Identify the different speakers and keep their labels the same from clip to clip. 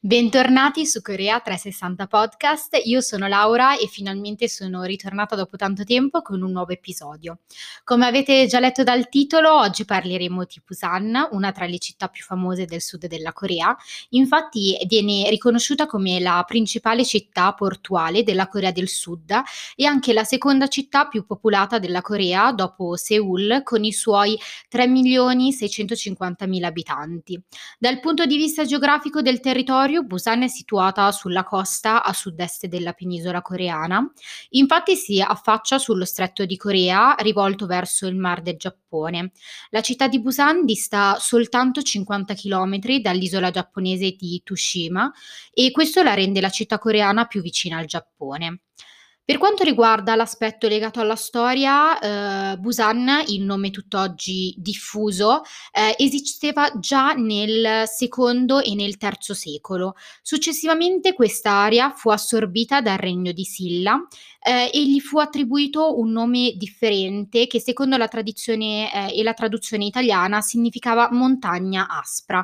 Speaker 1: Bentornati su Corea 360 Podcast, io sono Laura e finalmente sono ritornata dopo tanto tempo con un nuovo episodio. Come avete già letto dal titolo, oggi parleremo di Busan, una tra le città più famose del sud della Corea. Infatti viene riconosciuta come la principale città portuale della Corea del Sud e anche la seconda città più popolata della Corea dopo Seoul con i suoi 3.650.000 abitanti. Dal punto di vista geografico del territorio, territorio, Busan è situata sulla costa a sud-est della penisola coreana. Infatti si affaccia sullo stretto di Corea, rivolto verso il mar del Giappone. La città di Busan dista soltanto 50 km dall'isola giapponese di Tsushima e questo la rende la città coreana più vicina al Giappone. Per quanto riguarda l'aspetto legato alla storia, eh, Busan, il nome tutt'oggi diffuso, eh, esisteva già nel secondo e nel terzo secolo. Successivamente quest'area fu assorbita dal regno di Silla eh, e gli fu attribuito un nome differente che secondo la tradizione eh, e la traduzione italiana significava montagna aspra.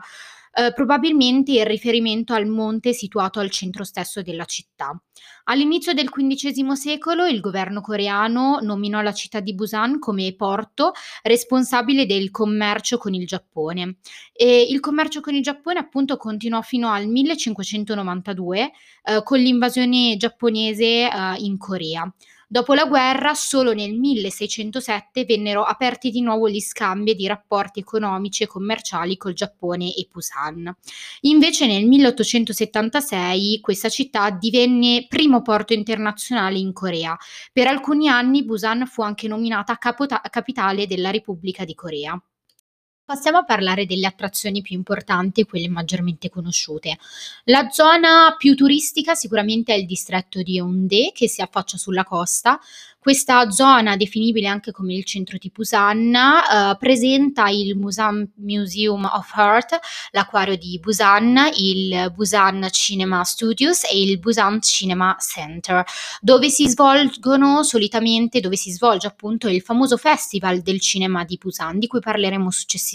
Speaker 1: Eh, probabilmente in riferimento al monte situato al centro stesso della città. All'inizio del XV secolo il governo coreano nominò la città di Busan come porto responsabile del commercio con il Giappone. E il commercio con il Giappone appunto continuò fino al 1592 eh, con l'invasione giapponese eh, in Corea. Dopo la guerra, solo nel 1607 vennero aperti di nuovo gli scambi di rapporti economici e commerciali col Giappone e Busan. Invece nel 1876 questa città divenne primo porto internazionale in Corea. Per alcuni anni Busan fu anche nominata capota- capitale della Repubblica di Corea. Passiamo a parlare delle attrazioni più importanti quelle maggiormente conosciute. La zona più turistica sicuramente è il distretto di Eunde che si affaccia sulla costa, questa zona, definibile anche come il centro di Busan, eh, presenta il Busan Museum of Art, l'acquario di Busan, il Busan Cinema Studios e il Busan Cinema Center, dove si svolgono solitamente, dove si svolge appunto il famoso festival del cinema di Busan, di cui parleremo successivamente.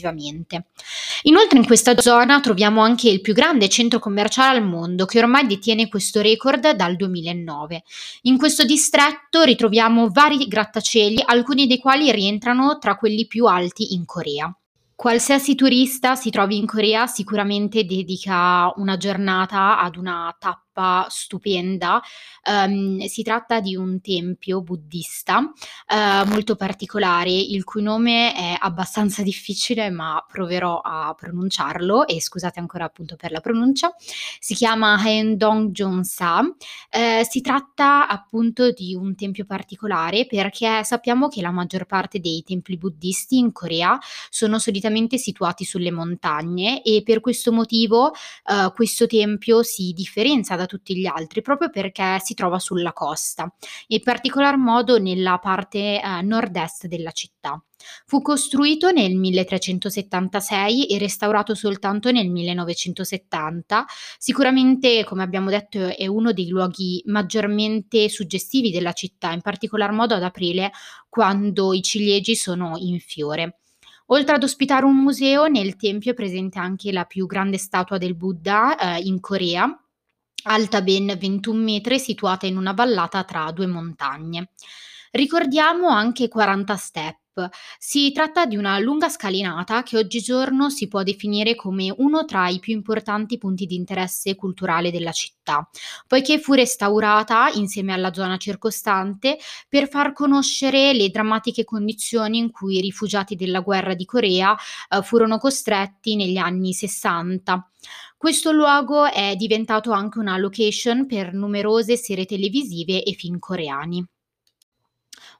Speaker 1: Inoltre in questa zona troviamo anche il più grande centro commerciale al mondo, che ormai detiene questo record dal 2009. In questo distretto ritroviamo vari grattacieli, alcuni dei quali rientrano tra quelli più alti in Corea. Qualsiasi turista si trovi in Corea sicuramente dedica una giornata ad una tappa tappa stupenda. Um, si tratta di un tempio buddista uh, molto particolare, il cui nome è abbastanza difficile, ma proverò a pronunciarlo e scusate ancora appunto per la pronuncia. Si chiama Haendong Jonsa. Uh, si tratta appunto di un tempio particolare perché sappiamo che la maggior parte dei templi buddisti in Corea sono solitamente situati sulle montagne e per questo motivo uh, questo tempio si differenzia da tutti gli altri proprio perché si trova sulla costa, in particolar modo nella parte eh, nord-est della città. Fu costruito nel 1376 e restaurato soltanto nel 1970. Sicuramente, come abbiamo detto, è uno dei luoghi maggiormente suggestivi della città, in particolar modo ad aprile, quando i ciliegi sono in fiore. Oltre ad ospitare un museo, nel tempio è presente anche la più grande statua del Buddha eh, in Corea, alta ben 21 metri, situata in una vallata tra due montagne. Ricordiamo anche 40 step. Si tratta di una lunga scalinata che oggigiorno si può definire come uno tra i più importanti punti di interesse culturale della città, poiché fu restaurata insieme alla zona circostante per far conoscere le drammatiche condizioni in cui i rifugiati della guerra di Corea eh, furono costretti negli anni 60. Questo luogo è diventato anche una location per numerose serie televisive e film coreani.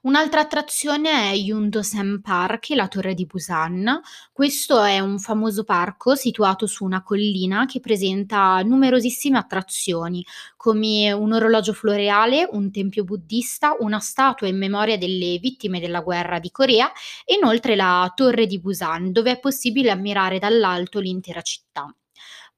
Speaker 1: Un'altra attrazione è Yundosem Park, la torre di Busan. Questo è un famoso parco situato su una collina che presenta numerosissime attrazioni, come un orologio floreale, un tempio buddista, una statua in memoria delle vittime della guerra di Corea e inoltre la torre di Busan, dove è possibile ammirare dall'alto l'intera città.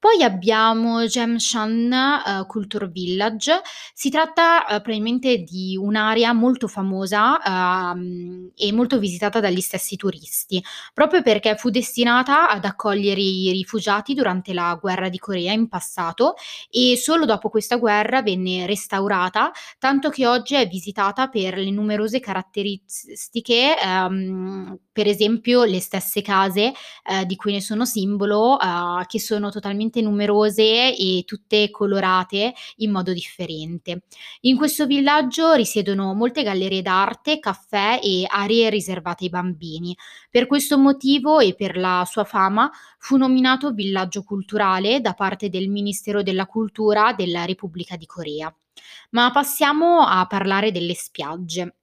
Speaker 1: Poi abbiamo Gemshan uh, Culture Village, si tratta uh, probabilmente di un'area molto famosa uh, e molto visitata dagli stessi turisti, proprio perché fu destinata ad accogliere i rifugiati durante la guerra di Corea in passato e solo dopo questa guerra venne restaurata, tanto che oggi è visitata per le numerose caratteristiche, um, per esempio le stesse case eh, di cui ne sono simbolo, che sono totalmente numerose e tutte colorate in modo differente. In questo villaggio risiedono molte gallerie d'arte, caffè e aree riservate ai bambini. Per questo motivo e per la sua fama fu nominato villaggio culturale da parte del Ministero della Cultura della Repubblica di Corea. Ma passiamo a parlare delle spiagge.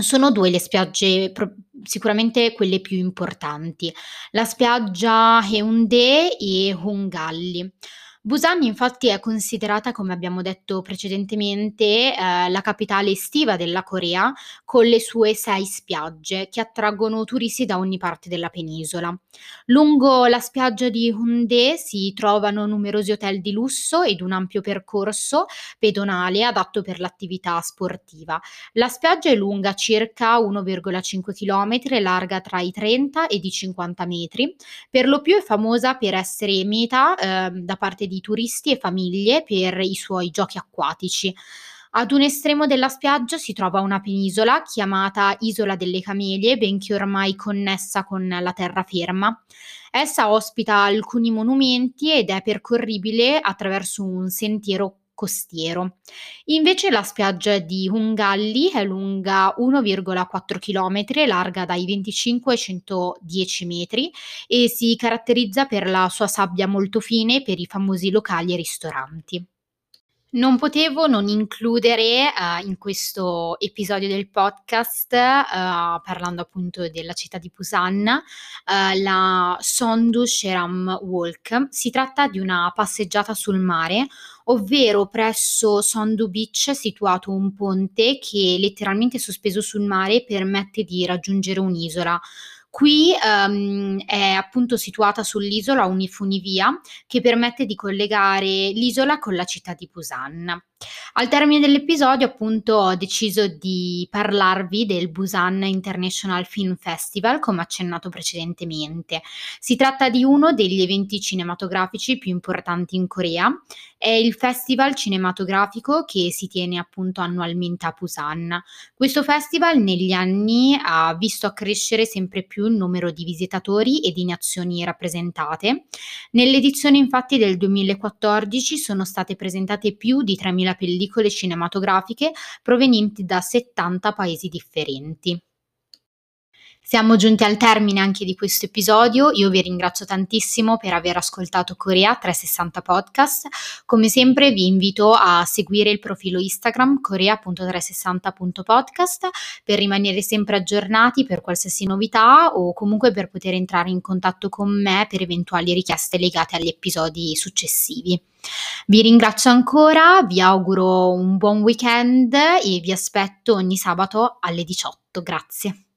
Speaker 1: Sono 2 le spiagge pro sicuramente quelle più importanti, la spiaggia Haeundae e Hongalli. Busan infatti è considerata, come abbiamo detto precedentemente, eh, la capitale estiva della Corea, con le sue sei spiagge che attraggono turisti da ogni parte della penisola. Lungo la spiaggia di Hyundai si trovano numerosi hotel di lusso ed un ampio percorso pedonale adatto per l'attività sportiva. La spiaggia è lunga circa 1,5 km e larga tra i 30 e i 50 metri. Per lo più è famosa per essere meta eh, da parte di turisti e famiglie per i suoi giochi acquatici. Ad un estremo della spiaggia si trova una penisola chiamata Isola delle Camelie, benché ormai connessa con la terraferma. Essa ospita alcuni monumenti ed è percorribile attraverso un sentiero costiero. Invece la spiaggia di Hungalli è lunga 1,4 km, larga dai 25 ai 110 metri e si caratterizza per la sua sabbia molto fine per i famosi locali e ristoranti. Non potevo non includere uh, in questo episodio del podcast, uh, parlando appunto della città di Busan, uh, la Sondu Sheram Walk. Si tratta di una passeggiata sul mare, ovvero presso Sondu Beach situato un ponte che letteralmente sospeso sul mare permette di raggiungere un'isola. Qui um, è appunto situata sull'isola un'ifunivia che permette di collegare l'isola con la città di Busan. Al termine dell'episodio, appunto, ho deciso di parlarvi del Busan International Film Festival, come accennato precedentemente. Si tratta di uno degli eventi cinematografici più importanti in Corea. È il festival cinematografico che si tiene appunto annualmente a Busan. Questo festival negli anni ha visto accrescere sempre più il numero di visitatori e di nazioni rappresentate. Nell'edizione infatti del 2014 sono state presentate più di 3.000 3.000 pellicole cinematografiche provenienti da 70 paesi differenti. Siamo giunti al termine anche di questo episodio, io vi ringrazio tantissimo per aver ascoltato Corea 360 Podcast, come sempre vi invito a seguire il profilo Instagram corea.360.podcast per rimanere sempre aggiornati per qualsiasi novità o comunque per poter entrare in contatto con me per eventuali richieste legate agli episodi successivi. Vi ringrazio ancora, vi auguro un buon weekend e vi aspetto ogni sabato alle 18. Grazie.